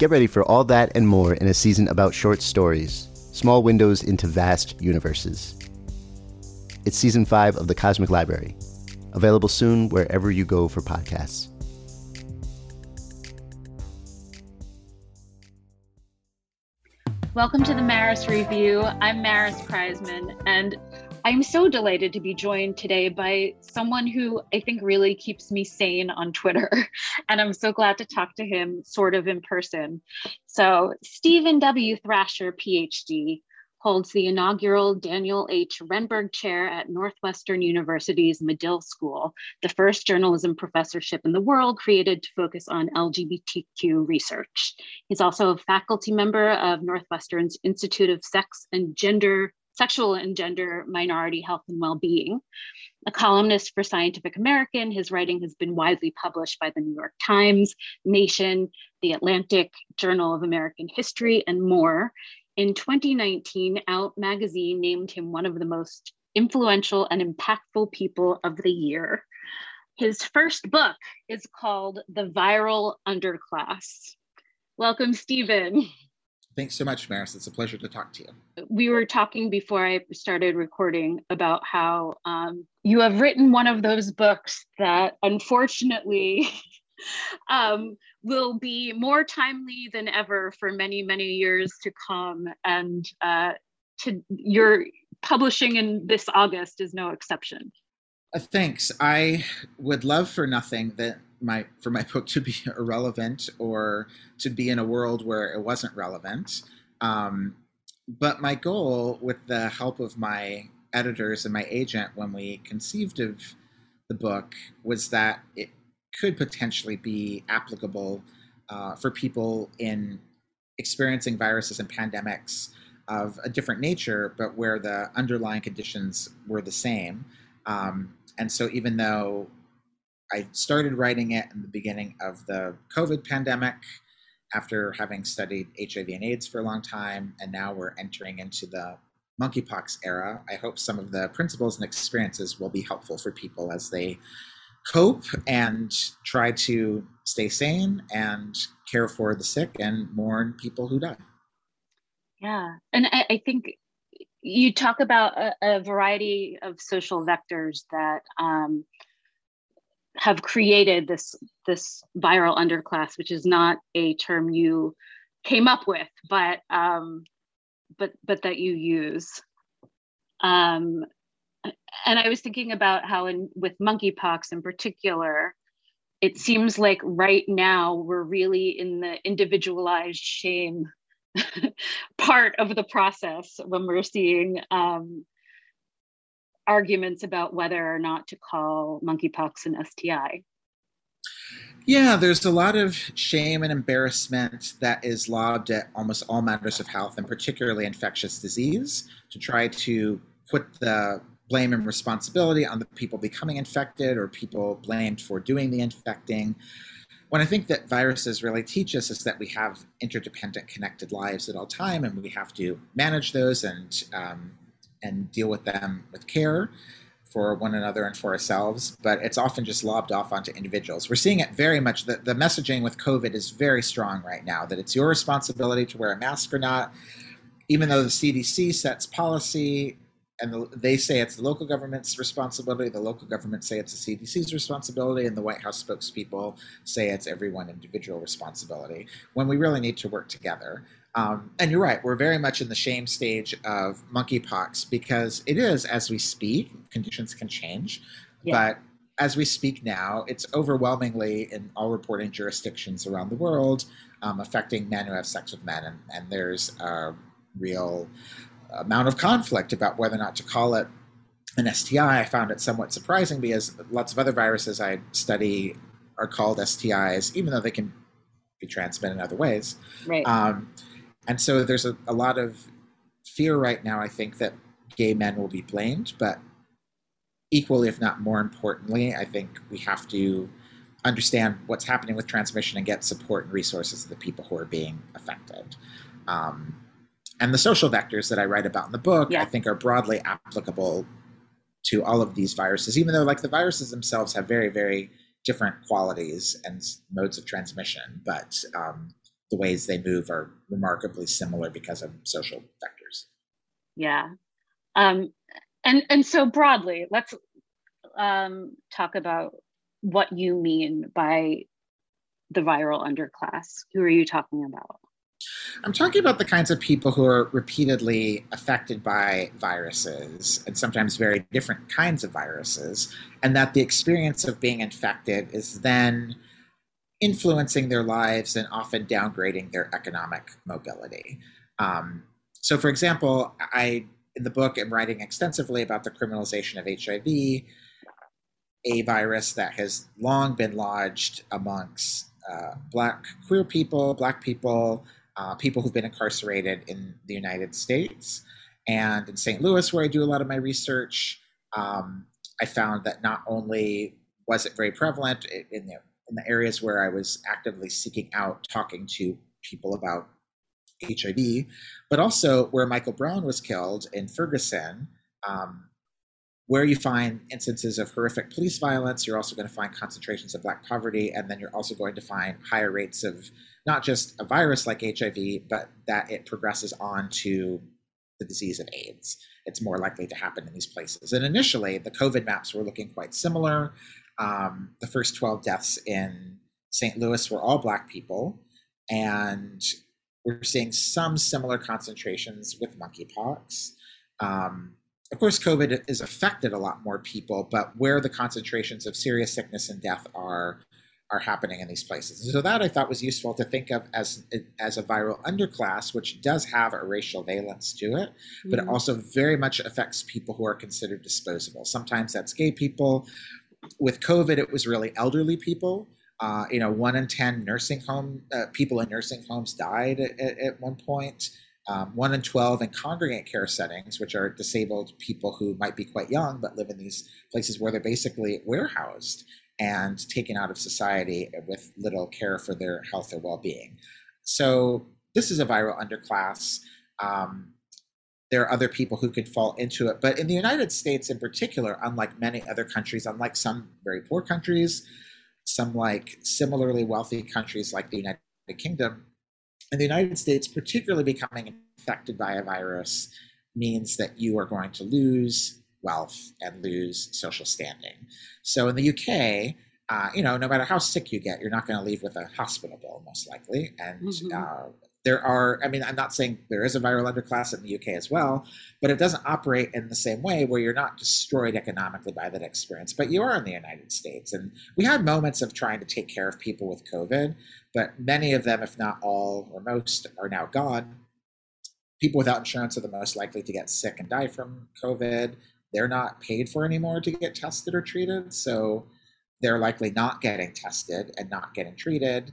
Get ready for all that and more in a season about short stories, small windows into vast universes. It's season five of The Cosmic Library, available soon wherever you go for podcasts. Welcome to the Maris Review. I'm Maris Kreisman, and I'm so delighted to be joined today by someone who I think really keeps me sane on Twitter. And I'm so glad to talk to him sort of in person. So, Steven W. Thrasher, PhD, holds the inaugural Daniel H. Renberg Chair at Northwestern University's Medill School, the first journalism professorship in the world created to focus on LGBTQ research. He's also a faculty member of Northwestern's Institute of Sex and Gender sexual and gender minority health and well-being. A columnist for Scientific American, his writing has been widely published by the New York Times, Nation, The Atlantic, Journal of American History, and more. In 2019, Out magazine named him one of the most influential and impactful people of the year. His first book is called The Viral Underclass. Welcome, Steven. Thanks so much, Maris. It's a pleasure to talk to you. We were talking before I started recording about how um, you have written one of those books that unfortunately um, will be more timely than ever for many, many years to come. And uh, to your publishing in this August is no exception. Uh, thanks. I would love for nothing that my for my book to be irrelevant or to be in a world where it wasn't relevant. Um, but my goal, with the help of my editors and my agent, when we conceived of the book, was that it could potentially be applicable uh, for people in experiencing viruses and pandemics of a different nature, but where the underlying conditions were the same. Um, and so, even though I started writing it in the beginning of the COVID pandemic after having studied HIV and AIDS for a long time, and now we're entering into the monkeypox era. I hope some of the principles and experiences will be helpful for people as they cope and try to stay sane and care for the sick and mourn people who die. Yeah. And I, I think you talk about a, a, variety of social vectors that um, have created this this viral underclass, which is not a term you came up with, but um, but but that you use. Um, and I was thinking about how in with monkeypox in particular, it seems like right now we're really in the individualized shame part of the process when we're seeing um, arguments about whether or not to call monkeypox an STI. Yeah, there's a lot of shame and embarrassment that is lobbed at almost all matters of health, and particularly infectious disease, to try to put the blame and responsibility on the people becoming infected or people blamed for doing the infecting. What I think that viruses really teach us is that we have interdependent, connected lives at all time, and we have to manage those and um, and deal with them with care for one another and for ourselves, but it's often just lobbed off onto individuals. We're seeing it very much. The, the messaging with COVID is very strong right now that it's your responsibility to wear a mask or not. Even though the CDC sets policy and the, they say it's the local government's responsibility, the local government say it's the CDC's responsibility, and the White House spokespeople say it's everyone individual responsibility, when we really need to work together. Um, and you're right, we're very much in the shame stage of monkeypox because it is, as we speak, conditions can change. Yeah. But as we speak now, it's overwhelmingly in all reporting jurisdictions around the world um, affecting men who have sex with men. And, and there's a real amount of conflict about whether or not to call it an STI. I found it somewhat surprising because lots of other viruses I study are called STIs, even though they can be transmitted in other ways. Right. Um, and so there's a, a lot of fear right now, I think, that gay men will be blamed. But equally, if not more importantly, I think we have to understand what's happening with transmission and get support and resources to the people who are being affected. Um, and the social vectors that I write about in the book, yeah. I think, are broadly applicable to all of these viruses, even though, like, the viruses themselves have very, very different qualities and modes of transmission. But um, the ways they move are remarkably similar because of social vectors. Yeah. Um, and, and so broadly, let's um, talk about what you mean by the viral underclass. Who are you talking about? I'm talking about the kinds of people who are repeatedly affected by viruses and sometimes very different kinds of viruses, and that the experience of being infected is then influencing their lives and often downgrading their economic mobility. Um, so, for example, I in the book am writing extensively about the criminalization of HIV, a virus that has long been lodged amongst uh, Black queer people, Black people, uh, people who've been incarcerated in the United States. And in St. Louis, where I do a lot of my research, um, I found that not only was it very prevalent in the in the areas where I was actively seeking out talking to people about HIV, but also where Michael Brown was killed in Ferguson, um, where you find instances of horrific police violence. You're also going to find concentrations of Black poverty, and then you're also going to find higher rates of not just a virus like HIV, but that it progresses on to the disease of AIDS. It's more likely to happen in these places. And initially, the COVID maps were looking quite similar. Um, the first 12 deaths in St. Louis were all Black people. And we're seeing some similar concentrations with monkeypox. Um, of course, COVID has affected a lot more people, but where the concentrations of serious sickness and death are are happening in these places. so that I thought was useful to think of as as a viral underclass, which does have a racial valence to it, mm-hmm. but it mm-hmm. also very much affects people who are considered disposable. Sometimes that's gay people, with COVID, it was really elderly people. Uh, you know, one in 10 nursing home uh, people in nursing homes died at, at one point. Um, one in 12 in congregate care settings, which are disabled people who might be quite young but live in these places where they're basically warehoused and taken out of society with little care for their health or well being. So, this is a viral underclass. Um, there are other people who could fall into it. But in the United States, in particular, unlike many other countries, unlike some very poor countries, some like similarly wealthy countries like the United Kingdom, in the United States, particularly becoming infected by a virus means that you are going to lose wealth and lose social standing. So in the UK, uh, you know, no matter how sick you get, you're not going to leave with a hospital bill, most likely. And mm-hmm. uh, there are, I mean, I'm not saying there is a viral underclass in the UK as well, but it doesn't operate in the same way where you're not destroyed economically by that experience, but you are in the United States. And we had moments of trying to take care of people with COVID, but many of them, if not all or most, are now gone. People without insurance are the most likely to get sick and die from COVID. They're not paid for anymore to get tested or treated. So they're likely not getting tested and not getting treated,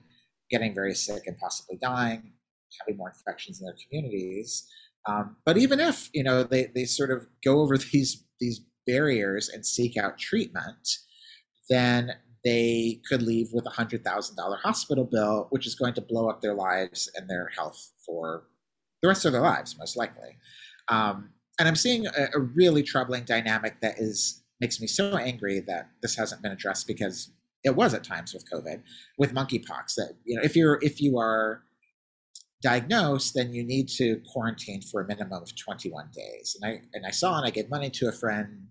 getting very sick and possibly dying having more infections in their communities. Um, but even if you know they, they sort of go over these these barriers and seek out treatment, then they could leave with a hundred thousand dollar hospital bill, which is going to blow up their lives and their health for the rest of their lives, most likely. Um, and I'm seeing a, a really troubling dynamic that is makes me so angry that this hasn't been addressed because it was at times with COVID, with monkeypox. That you know, if you're if you are diagnosed, then you need to quarantine for a minimum of 21 days. And I and I saw and I gave money to a friend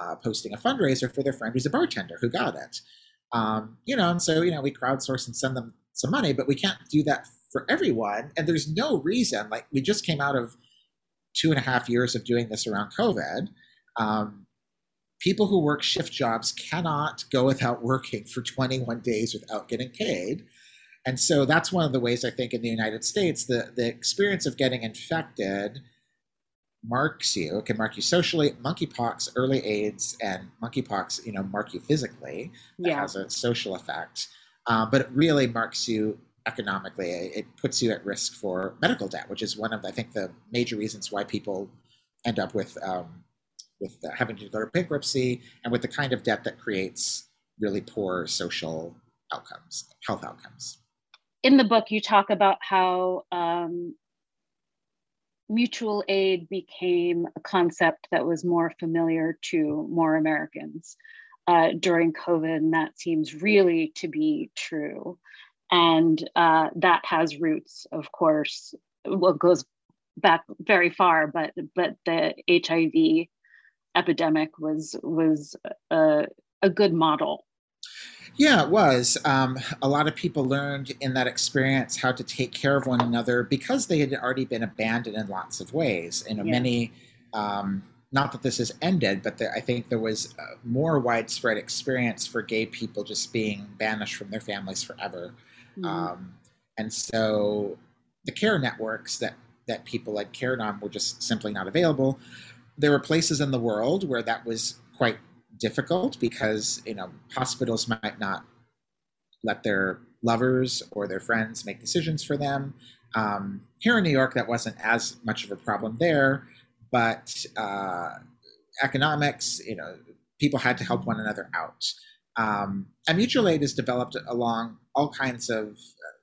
uh, posting a fundraiser for their friend who's a bartender who got it. Um, you know, and so you know we crowdsource and send them some money, but we can't do that for everyone. And there's no reason. Like we just came out of two and a half years of doing this around COVID. Um, people who work shift jobs cannot go without working for 21 days without getting paid. And so that's one of the ways I think in the United States, the, the experience of getting infected marks you, it can mark you socially. Monkeypox, early AIDS, and monkeypox, you know, mark you physically. That yeah. has a social effect. Uh, but it really marks you economically. It puts you at risk for medical debt, which is one of, I think, the major reasons why people end up with um, with uh, having to go to bankruptcy and with the kind of debt that creates really poor social outcomes, health outcomes. In the book, you talk about how um, mutual aid became a concept that was more familiar to more Americans uh, during COVID, and that seems really to be true. And uh, that has roots, of course, well, goes back very far, but but the HIV epidemic was was a, a good model. Yeah, it was. Um, a lot of people learned in that experience how to take care of one another because they had already been abandoned in lots of ways. You know, yeah. many. Um, not that this has ended, but I think there was more widespread experience for gay people just being banished from their families forever. Mm-hmm. Um, and so the care networks that, that people had cared on were just simply not available there were places in the world where that was quite difficult because you know hospitals might not let their lovers or their friends make decisions for them. Um, here in New York, that wasn't as much of a problem there, but uh, economics, you know, people had to help one another out. Um, and mutual aid is developed along all kinds of uh,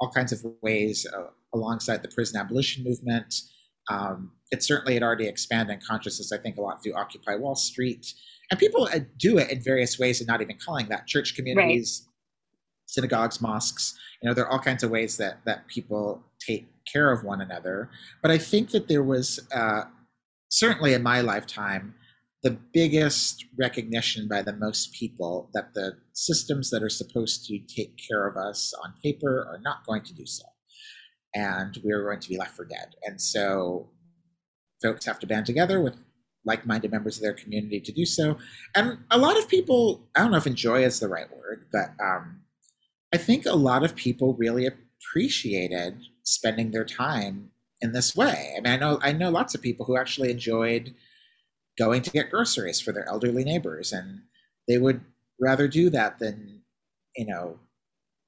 all kinds of ways uh, alongside the prison abolition movement. Um, it certainly had already expanded consciousness, I think, a lot through Occupy Wall Street. And people uh, do it in various ways and not even calling that church communities, right. synagogues, mosques. You know, there are all kinds of ways that, that people take care of one another. But I think that there was, uh, certainly in my lifetime, the biggest recognition by the most people that the systems that are supposed to take care of us on paper are not going to do so and we are going to be left for dead. And so folks have to band together with like-minded members of their community to do so. And a lot of people, I don't know if enjoy is the right word, but um, I think a lot of people really appreciated spending their time in this way. I mean, I know I know lots of people who actually enjoyed going to get groceries for their elderly neighbors, and they would rather do that than, you know,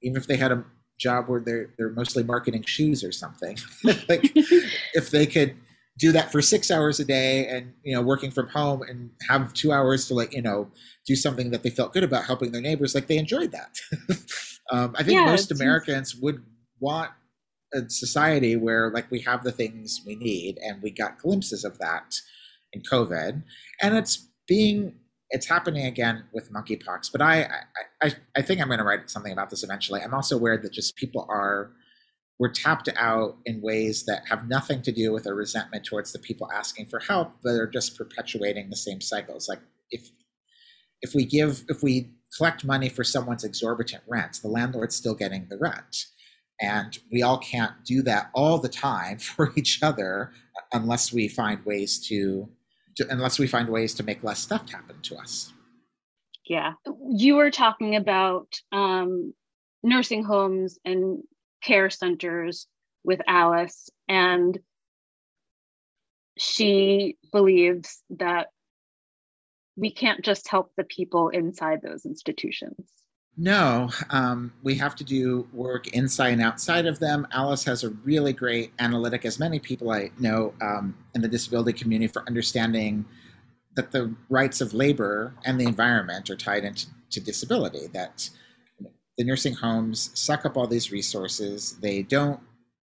even if they had a job where they're they're mostly marketing shoes or something. like if they could do that for six hours a day and you know working from home and have two hours to like you know do something that they felt good about helping their neighbors like they enjoyed that um, i think yeah, most americans would want a society where like we have the things we need and we got glimpses of that in covid and it's being it's happening again with monkeypox. But I, I, I think I'm going to write something about this eventually. I'm also aware that just people are we're tapped out in ways that have nothing to do with a resentment towards the people asking for help, but are just perpetuating the same cycles. Like if if we give if we collect money for someone's exorbitant rent, the landlord's still getting the rent. And we all can't do that all the time for each other unless we find ways to, unless we find ways to make less stuff happen to us. Yeah. You were talking about um, nursing homes and care centers with Alice, and she believes that we can't just help the people inside those institutions. No, um, we have to do work inside and outside of them. Alice has a really great analytic, as many people I know um, in the disability community, for understanding that the rights of labor and the environment are tied into disability. That the nursing homes suck up all these resources. They don't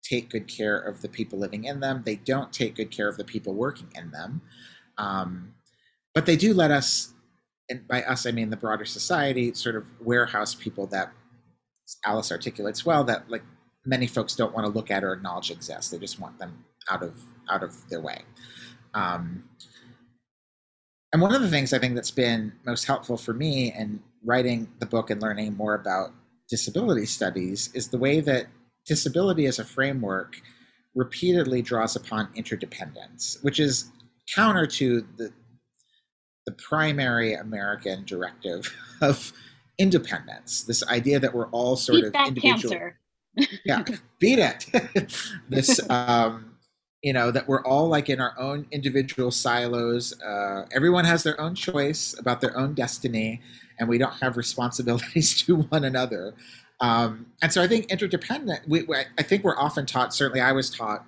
take good care of the people living in them. They don't take good care of the people working in them. Um, but they do let us, and by us I mean the broader society, sort of warehouse people that Alice articulates well that like many folks don't want to look at or acknowledge exist. They just want them out of out of their way. Um, and one of the things I think that's been most helpful for me in writing the book and learning more about disability studies is the way that disability as a framework repeatedly draws upon interdependence, which is counter to the the primary American directive of independence. This idea that we're all sort Beat of that individual. cancer. yeah, beat it. this um, you know that we're all like in our own individual silos. Uh, everyone has their own choice about their own destiny, and we don't have responsibilities to one another. Um, and so I think interdependent. We, we, I think we're often taught. Certainly, I was taught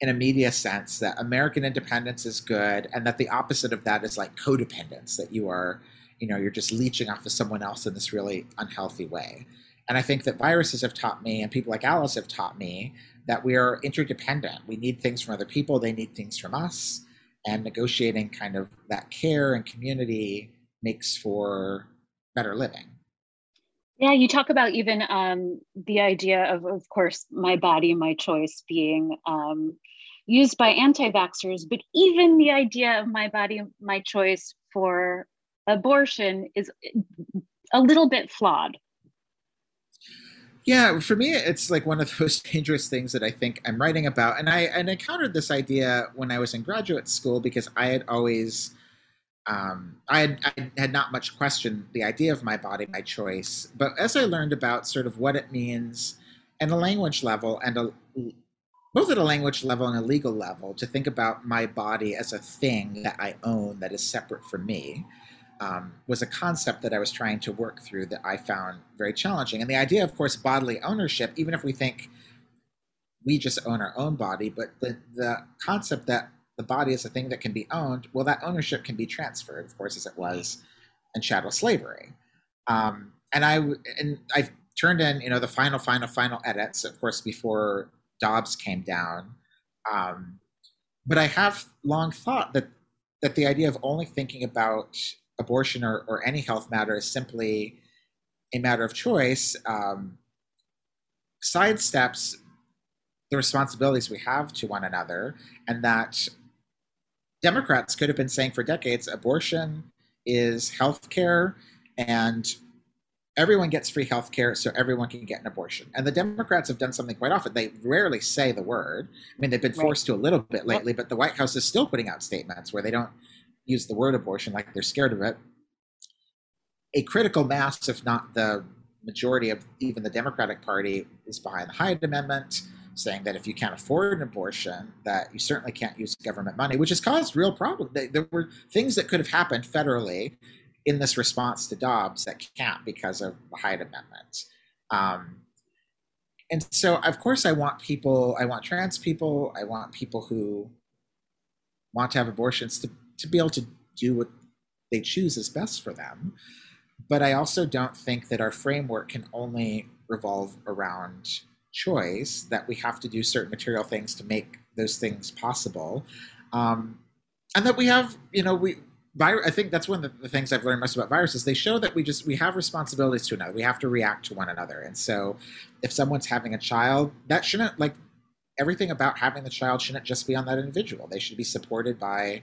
in a media sense that American independence is good, and that the opposite of that is like codependence. That you are, you know, you're just leeching off of someone else in this really unhealthy way. And I think that viruses have taught me, and people like Alice have taught me, that we are interdependent. We need things from other people, they need things from us. And negotiating kind of that care and community makes for better living. Yeah, you talk about even um, the idea of, of course, my body, my choice being um, used by anti vaxxers, but even the idea of my body, my choice for abortion is a little bit flawed. Yeah, for me, it's like one of the most dangerous things that I think I'm writing about. And I and I encountered this idea when I was in graduate school because I had always, um, I, had, I had not much questioned the idea of my body, my choice. But as I learned about sort of what it means and a language level and a, both at a language level and a legal level to think about my body as a thing that I own that is separate from me um, was a concept that I was trying to work through that I found very challenging. And the idea, of course, bodily ownership, even if we think we just own our own body, but the, the concept that the body is a thing that can be owned, well, that ownership can be transferred, of course, as it was in chattel slavery. Um, and I and I turned in, you know, the final, final, final edits, of course, before Dobbs came down. Um, but I have long thought that that the idea of only thinking about abortion or, or any health matter is simply a matter of choice um, sidesteps the responsibilities we have to one another, and that Democrats could have been saying for decades abortion is health care and everyone gets free health care so everyone can get an abortion. And the Democrats have done something quite often. They rarely say the word. I mean, they've been forced right. to a little bit lately, but the White House is still putting out statements where they don't use the word abortion like they're scared of it. A critical mass, if not the majority of even the Democratic Party, is behind the Hyde Amendment, saying that if you can't afford an abortion, that you certainly can't use government money, which has caused real problems. There were things that could have happened federally in this response to Dobbs that can't because of the Hyde Amendment. Um, and so, of course, I want people, I want trans people, I want people who want to have abortions to to be able to do what they choose is best for them. But I also don't think that our framework can only revolve around choice, that we have to do certain material things to make those things possible. Um, and that we have, you know, we, I think that's one of the things I've learned most about viruses. They show that we just we have responsibilities to another. We have to react to one another. And so, if someone's having a child, that shouldn't like everything about having the child shouldn't just be on that individual. They should be supported by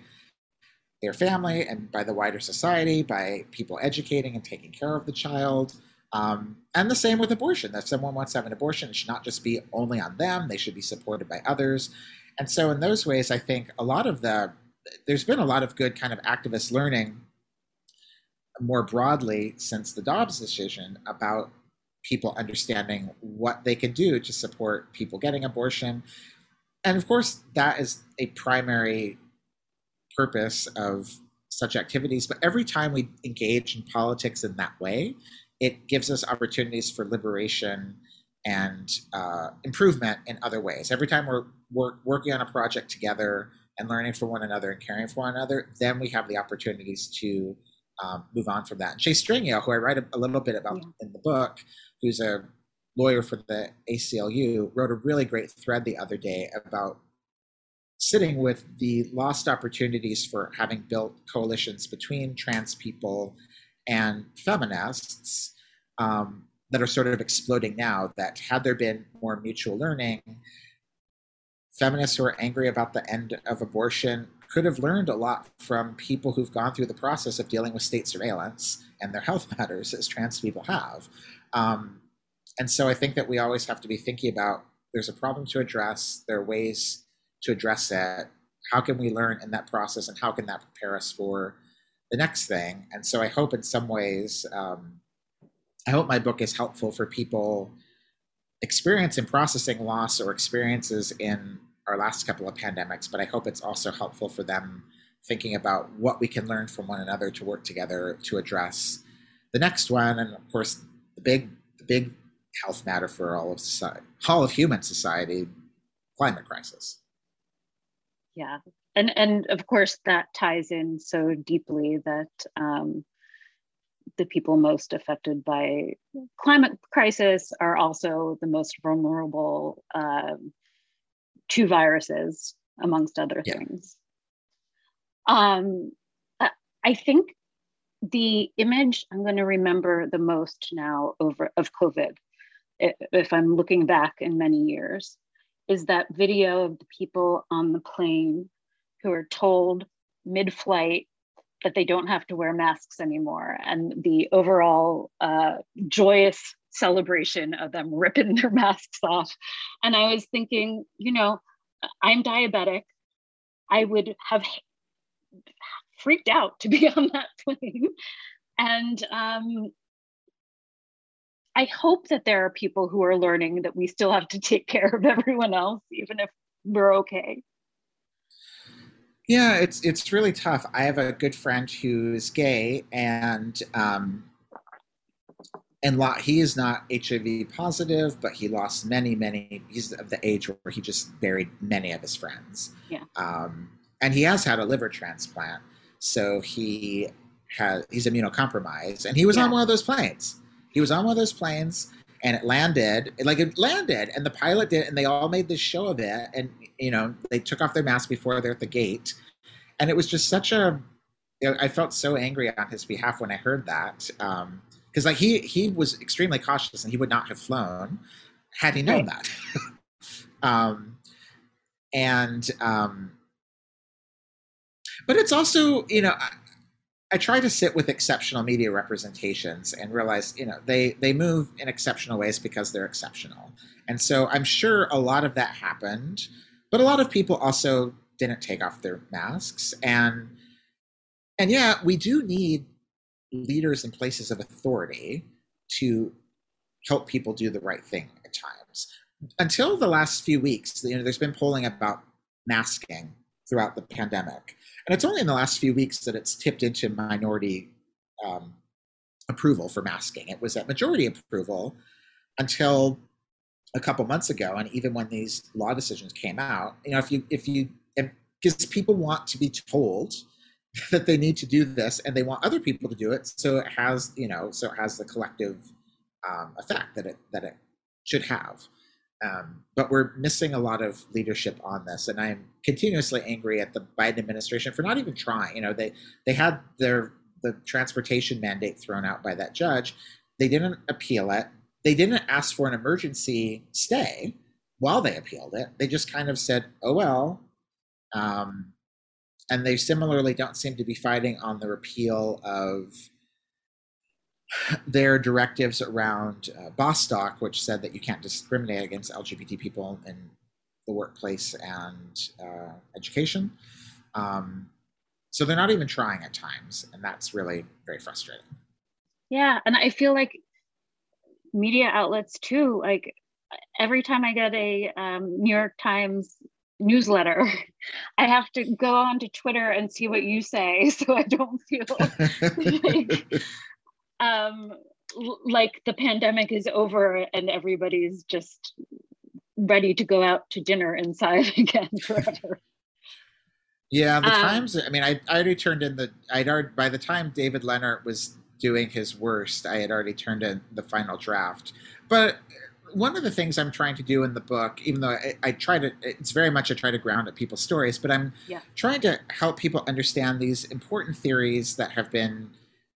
their family and by the wider society, by people educating and taking care of the child. Um, and the same with abortion. If someone wants to have an abortion, it should not just be only on them, they should be supported by others. And so, in those ways, I think a lot of the, there's been a lot of good kind of activist learning more broadly since the Dobbs decision about people understanding what they can do to support people getting abortion. And of course, that is a primary purpose of such activities. But every time we engage in politics in that way, it gives us opportunities for liberation and uh, improvement in other ways. Every time we're, we're working on a project together and learning from one another and caring for one another, then we have the opportunities to um, move on from that. And Chase Strangio, who I write a, a little bit about yeah. in the book, who's a lawyer for the ACLU, wrote a really great thread the other day about sitting with the lost opportunities for having built coalitions between trans people and feminists um, that are sort of exploding now. That had there been more mutual learning, feminists who are angry about the end of abortion could have learned a lot from people who've gone through the process of dealing with state surveillance and their health matters as trans people have. Um, and so I think that we always have to be thinking about there's a problem to address, there are ways to address it. How can we learn in that process, and how can that prepare us for the next thing? And so I hope in some ways, um, I hope my book is helpful for people experiencing processing loss or experiences in our last couple of pandemics, but I hope it's also helpful for them thinking about what we can learn from one another to work together to address the next one. And of course, the big, the big health matter for all of society, all of human society, climate crisis. Yeah, and and of course that ties in so deeply that um, the people most affected by climate crisis are also the most vulnerable um, to viruses, amongst other yeah. things. Um, I think the image I'm going to remember the most now over of COVID, if I'm looking back in many years, is that video of the people on the plane who are told mid-flight that they don't have to wear masks anymore, and the overall uh, joyous celebration of them ripping their masks off. And I was thinking, you know, I'm diabetic. I would have freaked out to be on that plane. And um, I hope that there are people who are learning that we still have to take care of everyone else, even if we're okay. Yeah, it's it's really tough. I have a good friend who's gay, and um, and he is not HIV positive, but he lost many, many. He's of the age where he just buried many of his friends. Yeah. Um, and he has had a liver transplant, so he has he's immunocompromised, and he was yeah. on one of those planes. He was on one of those planes, and it landed. Like it landed, and the pilot did, and they all made this show of it, and you know they took off their masks before they're at the gate, and it was just such a. I felt so angry on his behalf when I heard that. Um, because like he he was extremely cautious and he would not have flown had he known right. that. um, and um, but it's also you know I, try to sit with exceptional media representations and realize you know they they move in exceptional ways because they're exceptional, and so I'm sure a lot of that happened, but a lot of people also didn't take off their masks. And and yeah we do need leaders in places of authority to help people do the right thing at times. Until the last few weeks, you know, there's been polling about masking throughout the pandemic, and it's only in the last few weeks that it's tipped into minority um, approval for masking. It was at majority approval until a couple months ago, and even when these law decisions came out, you know, if you if you because people want to be told that they need to do this and they want other people to do it so it has you know so it has the collective um, effect that it that it should have um, but we're missing a lot of leadership on this. And i'm continuously angry at the biden administration for not even trying. You know they they had their the transportation mandate thrown out by that judge. They didn't appeal it. They didn't ask for an emergency stay while they appealed it. They just kind of said oh well um, and they similarly don't seem to be fighting on the repeal of their directives around uh, Bostock, which said that you can't discriminate against LGBT people in the workplace and uh, education. Um, so they're not even trying at times, and that's really very frustrating. Yeah, and I feel like media outlets too. Like every time I get a um, New York Times newsletter. I have to go on to Twitter and see what you say so I don't feel like, um, like the pandemic is over and everybody's just ready to go out to dinner inside again forever. Yeah, the um, times. I mean, I, I already turned in the. I'd already by the time David Leonhardt was doing his worst, I had already turned in the final draft. But one of the things I'm trying to do in the book, even though I, I try to, it's very much I try to ground at people's stories, but I'm Yeah. trying to help people understand these important theories that have been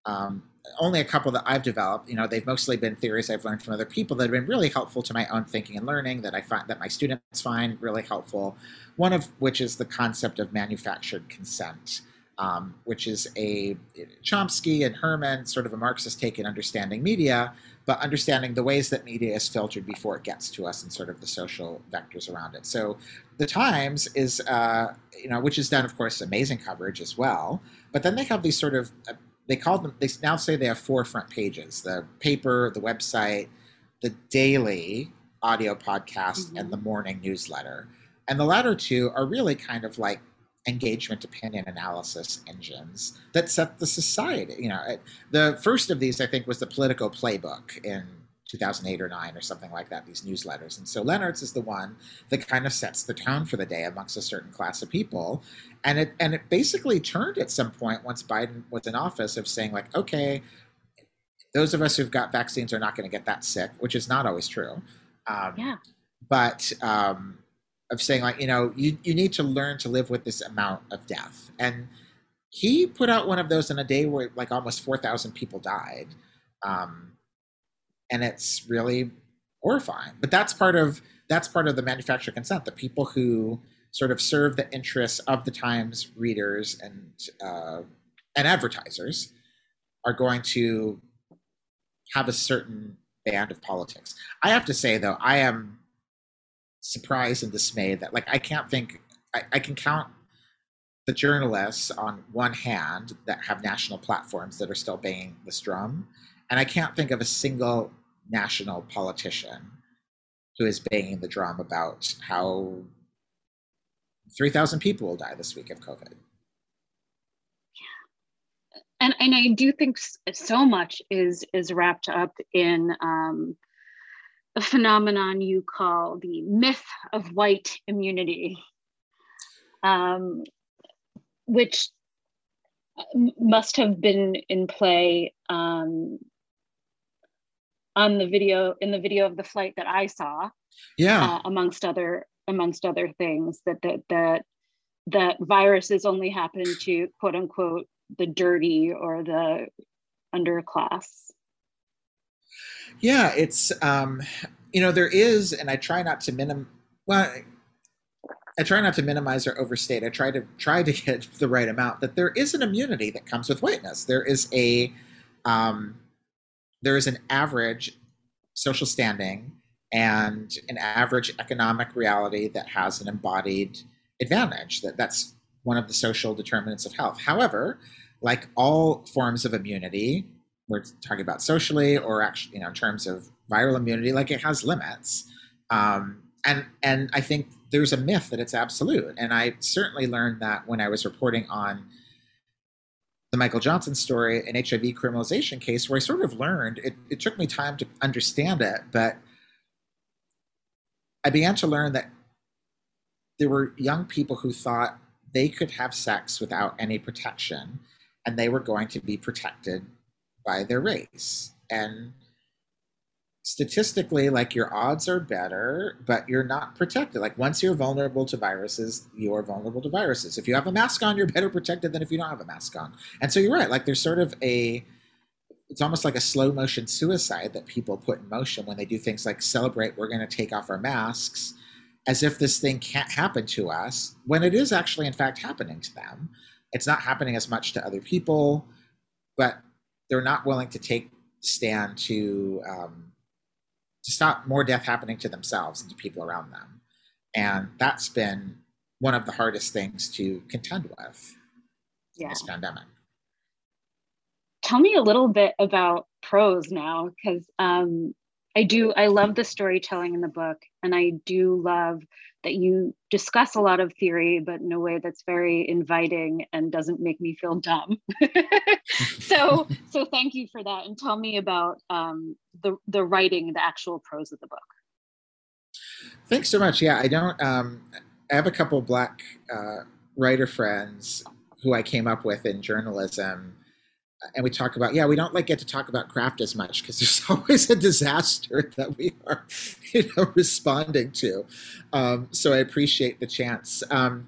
um, only a couple that I've developed. You know, they've mostly been theories I've learned from other people that have been really helpful to my own thinking and learning that I find that my students find really helpful. One of which is the concept of manufactured consent. Um, which is a Chomsky and Herman sort of a Marxist take in understanding media, but understanding the ways that media is filtered before it gets to us and sort of the social vectors around it. So the Times is, uh, you know, which has done, of course, amazing coverage as well. But then they have these sort of, uh, they call them, they now say they have four front pages: the paper, the website, the daily audio podcast, and the mm-hmm. morning newsletter. And the latter two are really kind of like engagement opinion analysis engines that set the society. You know, the first of these, I think, was the Politico Playbook in 2008 or 9 or something like that, these newsletters. And so Leonhardt's is the one that kind of sets the tone for the day amongst a certain class of people. And it and it basically turned at some point once Biden was in office of saying like, okay, those of us who've got vaccines are not going to get that sick, which is not always true. Um, Yeah. But um, of saying like, you know, you, you need to learn to live with this amount of death. And he put out one of those in a day where like almost 4,000 people died. Um, and it's really horrifying. But that's part of that's part of the manufacturer consent. The people who sort of serve the interests of the Times readers and uh, and advertisers are going to have a certain band of politics. I have to say though, I am surprised and dismayed that like I can't think I, I can count the journalists on one hand that have national platforms that are still banging this drum, and I can't think of a single national politician who is banging the drum about how 3,000 people will die this week of COVID. and and I do think so much is is wrapped up in um, a phenomenon you call the myth of white immunity, um, which must have been in play um, on the video in the video of the flight that I saw Yeah. uh, amongst other amongst other things that that that that viruses only happen to quote unquote the dirty or the underclass. Yeah, it's um, you know there is, and I try not to minim. Well, I try not to minimize or overstate. I try to try to get the right amount. That there is an immunity that comes with whiteness. There is a um, there is an average social standing and an average economic reality that has an embodied advantage. That that's one of the social determinants of health. However, like all forms of immunity, we're talking about socially or actually, you know, in terms of viral immunity, like it has limits. Um, and and I think there's a myth that it's absolute. And I certainly learned that when I was reporting on the Michael Johnson story, an HIV criminalization case, where I sort of learned it, it took me time to understand it, but I began to learn that there were young people who thought they could have sex without any protection and they were going to be protected by their race. And statistically, like your odds are better, but you're not protected. Like once you're vulnerable to viruses, you're vulnerable to viruses. If you have a mask on, you're better protected than if you don't have a mask on. And so you're right. Like there's sort of a, it's almost like a slow motion suicide that people put in motion when they do things like celebrate, we're going to take off our masks as if this thing can't happen to us when it is actually, in fact, happening to them. It's not happening as much to other people, but they're not willing to take stand to um, to stop more death happening to themselves and to people around them. And that's been one of the hardest things to contend with Yeah. this pandemic. Tell me a little bit about prose now, because um, I do. I love the storytelling in the book, and I do love that you discuss a lot of theory, but in a way that's very inviting and doesn't make me feel dumb. so, so thank you for that, and tell me about um, the the writing, the actual prose of the book. Thanks so much. Yeah, I don't. Um, I have a couple black uh, writer friends who I came up with in journalism and we talk about yeah we don't like get to talk about craft as much because there's always a disaster that we are you know responding to um, so i appreciate the chance um,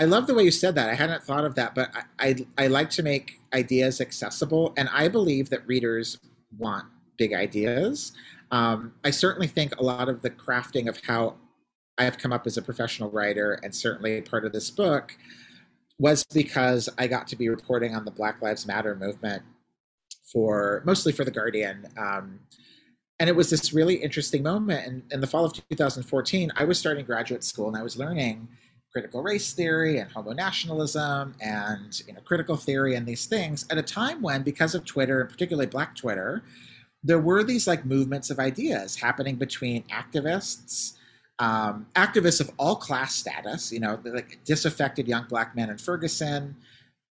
I love the way you said that. I hadn't thought of that, but I, I, I like to make ideas accessible, and I believe that readers want big ideas. Um, I certainly think a lot of the crafting of how I have come up as a professional writer, and certainly part of this book, was because I got to be reporting on the Black Lives Matter movement for mostly for the Guardian. Um, and it was this really interesting moment. In, in the fall of 2014, I was starting graduate school and I was learning critical race theory and homo nationalism and you know critical theory and these things at a time when because of twitter and particularly black twitter there were these like movements of ideas happening between activists um, activists of all class status you know like disaffected young black men in ferguson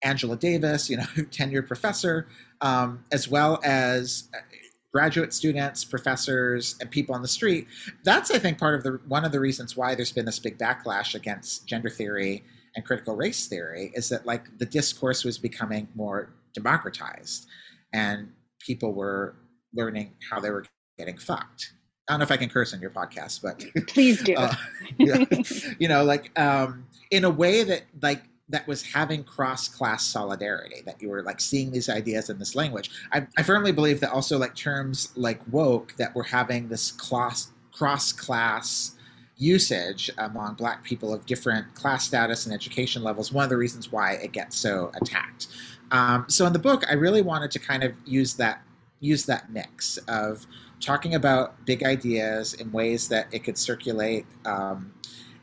angela davis you know tenured professor um, as well as graduate students, professors, and people on the street. That's, I think, part of the one of the reasons why there's been this big backlash against gender theory and critical race theory is that like the discourse was becoming more democratized, and people were learning how they were getting fucked. I don't know if I can curse on your podcast, but please do. Uh, yeah, you know, like um, in a way that like that was having cross-class solidarity that you were like seeing these ideas in this language. I, I firmly believe that also like terms like woke that were having this class cross-class usage among black people of different class status and education levels one of the reasons why it gets so attacked. Um, so in the book i really wanted to kind of use that use that mix of talking about big ideas in ways that it could circulate um,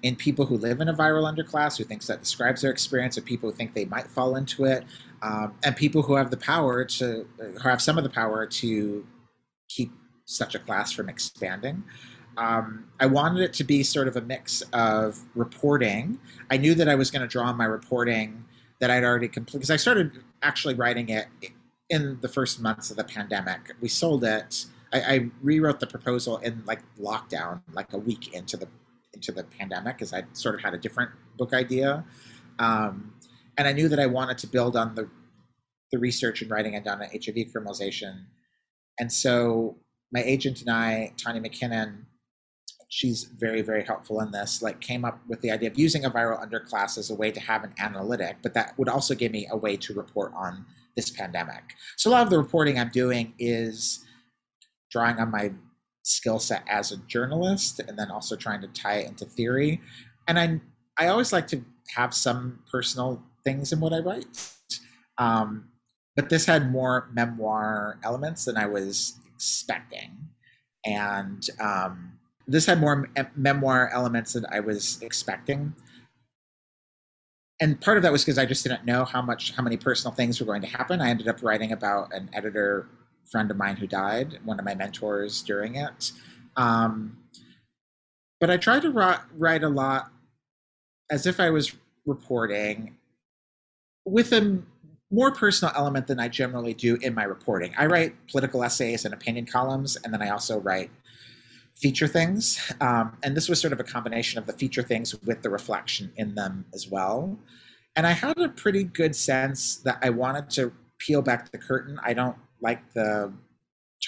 in people who live in a viral underclass, who thinks that describes their experience, or people who think they might fall into it, um, and people who have the power to, who have some of the power to keep such a class from expanding. Um, I wanted it to be sort of a mix of reporting. I knew that I was going to draw on my reporting that I'd already completed because I started actually writing it in the first months of the pandemic. We sold it. I, I rewrote the proposal in like lockdown, like a week into the into the pandemic because I sort of had a different book idea. Um, and I knew that I wanted to build on the, the research and writing I'd done on HIV criminalization. And so my agent and I, Tanya McKinnon, she's very, very helpful in this, like came up with the idea of using a viral underclass as a way to have an analytic, but that would also give me a way to report on this pandemic. So a lot of the reporting I'm doing is drawing on my skill set as a journalist and then also trying to tie it into theory. And I I always like to have some personal things in what I write. Um, but this had more memoir elements than I was expecting. And um, this had more me- memoir elements than I was expecting. And part of that was because I just didn't know how much, how many personal things were going to happen. I ended up writing about an editor friend of mine who died, one of my mentors during it. Um, but I tried to write a lot as if I was reporting with a more personal element than I generally do in my reporting. I write political essays and opinion columns, and then I also write feature things. Um, and this was sort of a combination of the feature things with the reflection in them as well. And I had a pretty good sense that I wanted to peel back the curtain. I don't like the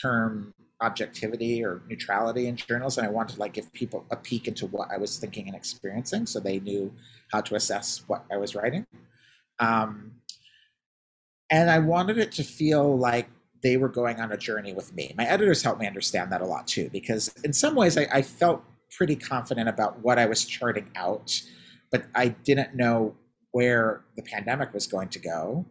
term objectivity or neutrality in journals and i wanted to like give people a peek into what i was thinking and experiencing so they knew how to assess what i was writing. Um, and i wanted it to feel like they were going on a journey with me. My editors helped me understand that a lot too because in some ways i, I felt pretty confident about what i was charting out but i didn't know where the pandemic was going to go.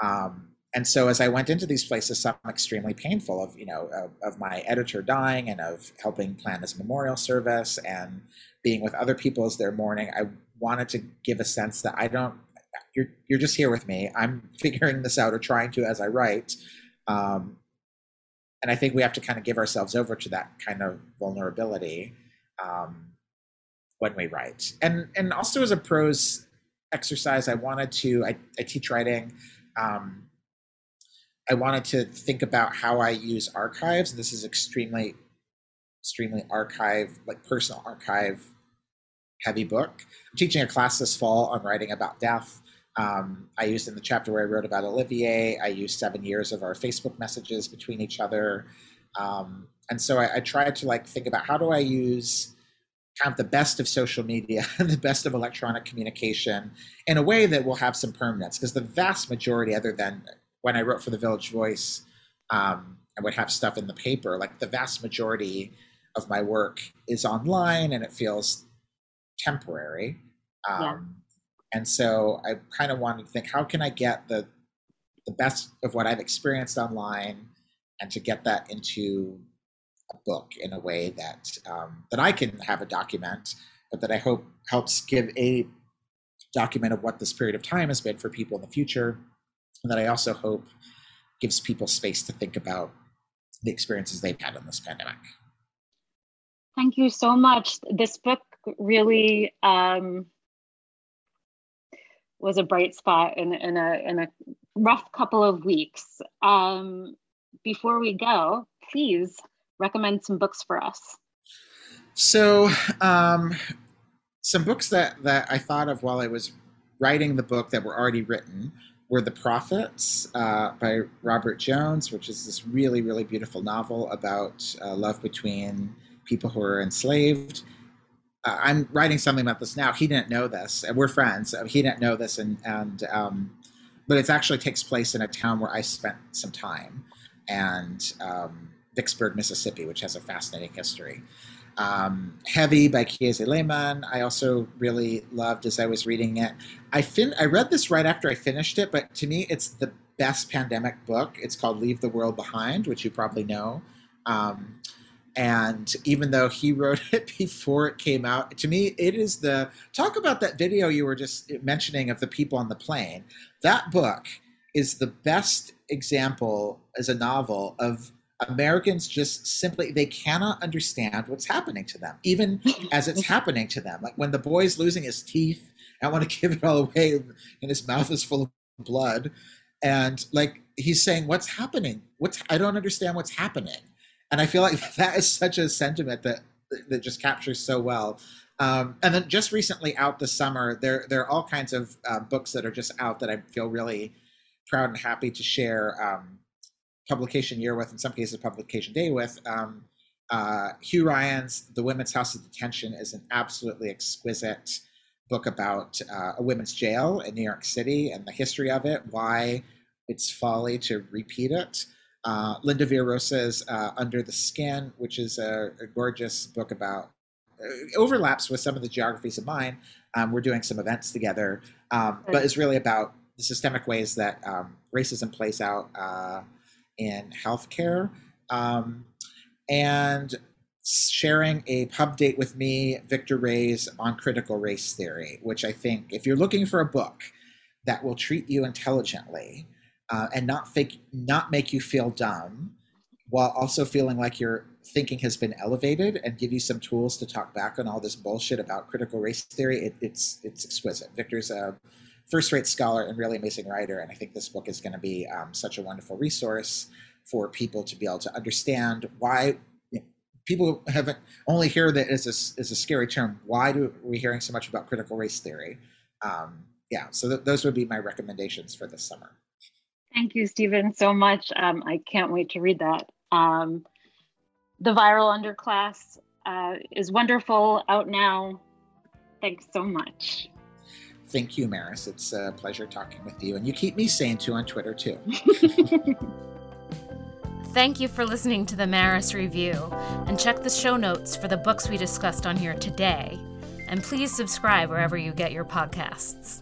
Um, and so as I went into these places, some extremely painful of you know of, of, my editor dying and of helping plan this memorial service and being with other people as they're mourning, I wanted to give a sense that I don't. You're you're just here with me. I'm figuring this out or trying to as I write. Um, and I think we have to kind of give ourselves over to that kind of vulnerability um, when we write. And and also as a prose exercise, I wanted to. I, I teach writing. Um, I wanted to think about how I use archives. This is extremely, extremely archive, like personal archive heavy book. I'm teaching a class this fall on writing about death. Um, I used in the chapter where I wrote about Olivier, I used seven years of our Facebook messages between each other. Um, and so I, I tried to like think about how do I use kind of the best of social media and the best of electronic communication in a way that will have some permanence. Because the vast majority, other than when I wrote for the Village Voice, um, I would have stuff in the paper. Like the vast majority of my work is online and it feels temporary. Um, yeah. And so I kind of wanted to think, how can I get the the best of what I've experienced online, and to get that into a book in a way that um, that I can have a document, but that I hope helps give a document of what this period of time has been for people in the future, that I also hope gives people space to think about the experiences they've had in this pandemic. Thank you so much. This book really um, was a bright spot in, in, a, in a rough couple of weeks. Um, before we go, please recommend some books for us. So, um, some books that, that I thought of while I was writing the book that were already written were The Prophets uh, by Robert Jones, which is this really, really beautiful novel about uh, love between people who are enslaved uh, I'm writing something about this now. He didn't know this, and we're friends. Uh, he didn't know this, and and um, but it actually takes place in a town where I spent some time, and um, Vicksburg, Mississippi, which has a fascinating history. Um, Heavy by Kiese Laymon, I also really loved as I was reading it. I fin- I read this right after I finished it, but to me, it's the best pandemic book. It's called Leave the World Behind, which you probably know. Um, and even though he wrote it before it came out to me it is the talk about that video you were just mentioning of the people on the plane that book is the best example as a novel of americans just simply they cannot understand what's happening to them even as it's happening to them. Like when the boy's losing his teeth i want to give it all away and his mouth is full of blood and like he's saying what's happening? What's i don't understand what's happening. And I feel like that is such a sentiment that that just captures so well. Um, and then just recently out this summer, there there are all kinds of uh, books that are just out that I feel really proud and happy to share. Um, publication year with, in some cases publication day with. Um, uh, Hugh Ryan's The Women's House of Detention is an absolutely exquisite book about uh, a women's jail in New York City and the history of it, why it's folly to repeat it. Uh, Linda Villarosa's uh, Under the Skin, which is a, a gorgeous book about uh, overlaps with some of the geographies of mine. Um, we're doing some events together, um, but it's really about the systemic ways that um, racism plays out uh, in healthcare. Um, and sharing a pub date with me, Victor Ray's on critical race theory, which I think if you're looking for a book that will treat you intelligently, uh, and not fake, not make you feel dumb, while also feeling like your thinking has been elevated and give you some tools to talk back on all this bullshit about critical race theory. It, it's it's exquisite. Victor's a first-rate scholar and really amazing writer, and I think this book is going to be um, such a wonderful resource for people to be able to understand why you know, people haven't only hear that as a, as a scary term. Why do we hearing so much about critical race theory? Um, yeah, so th- those would be my recommendations for this summer. Thank you, Steven, so much. Um, I can't wait to read that. Um, the Viral Underclass uh, is wonderful, out now. Thanks so much. Thank you, Maris. It's a pleasure talking with you. And you keep me sane too on Twitter, too. Thank you for listening to the Maris Review. And check the show notes for the books we discussed on here today. And please subscribe wherever you get your podcasts.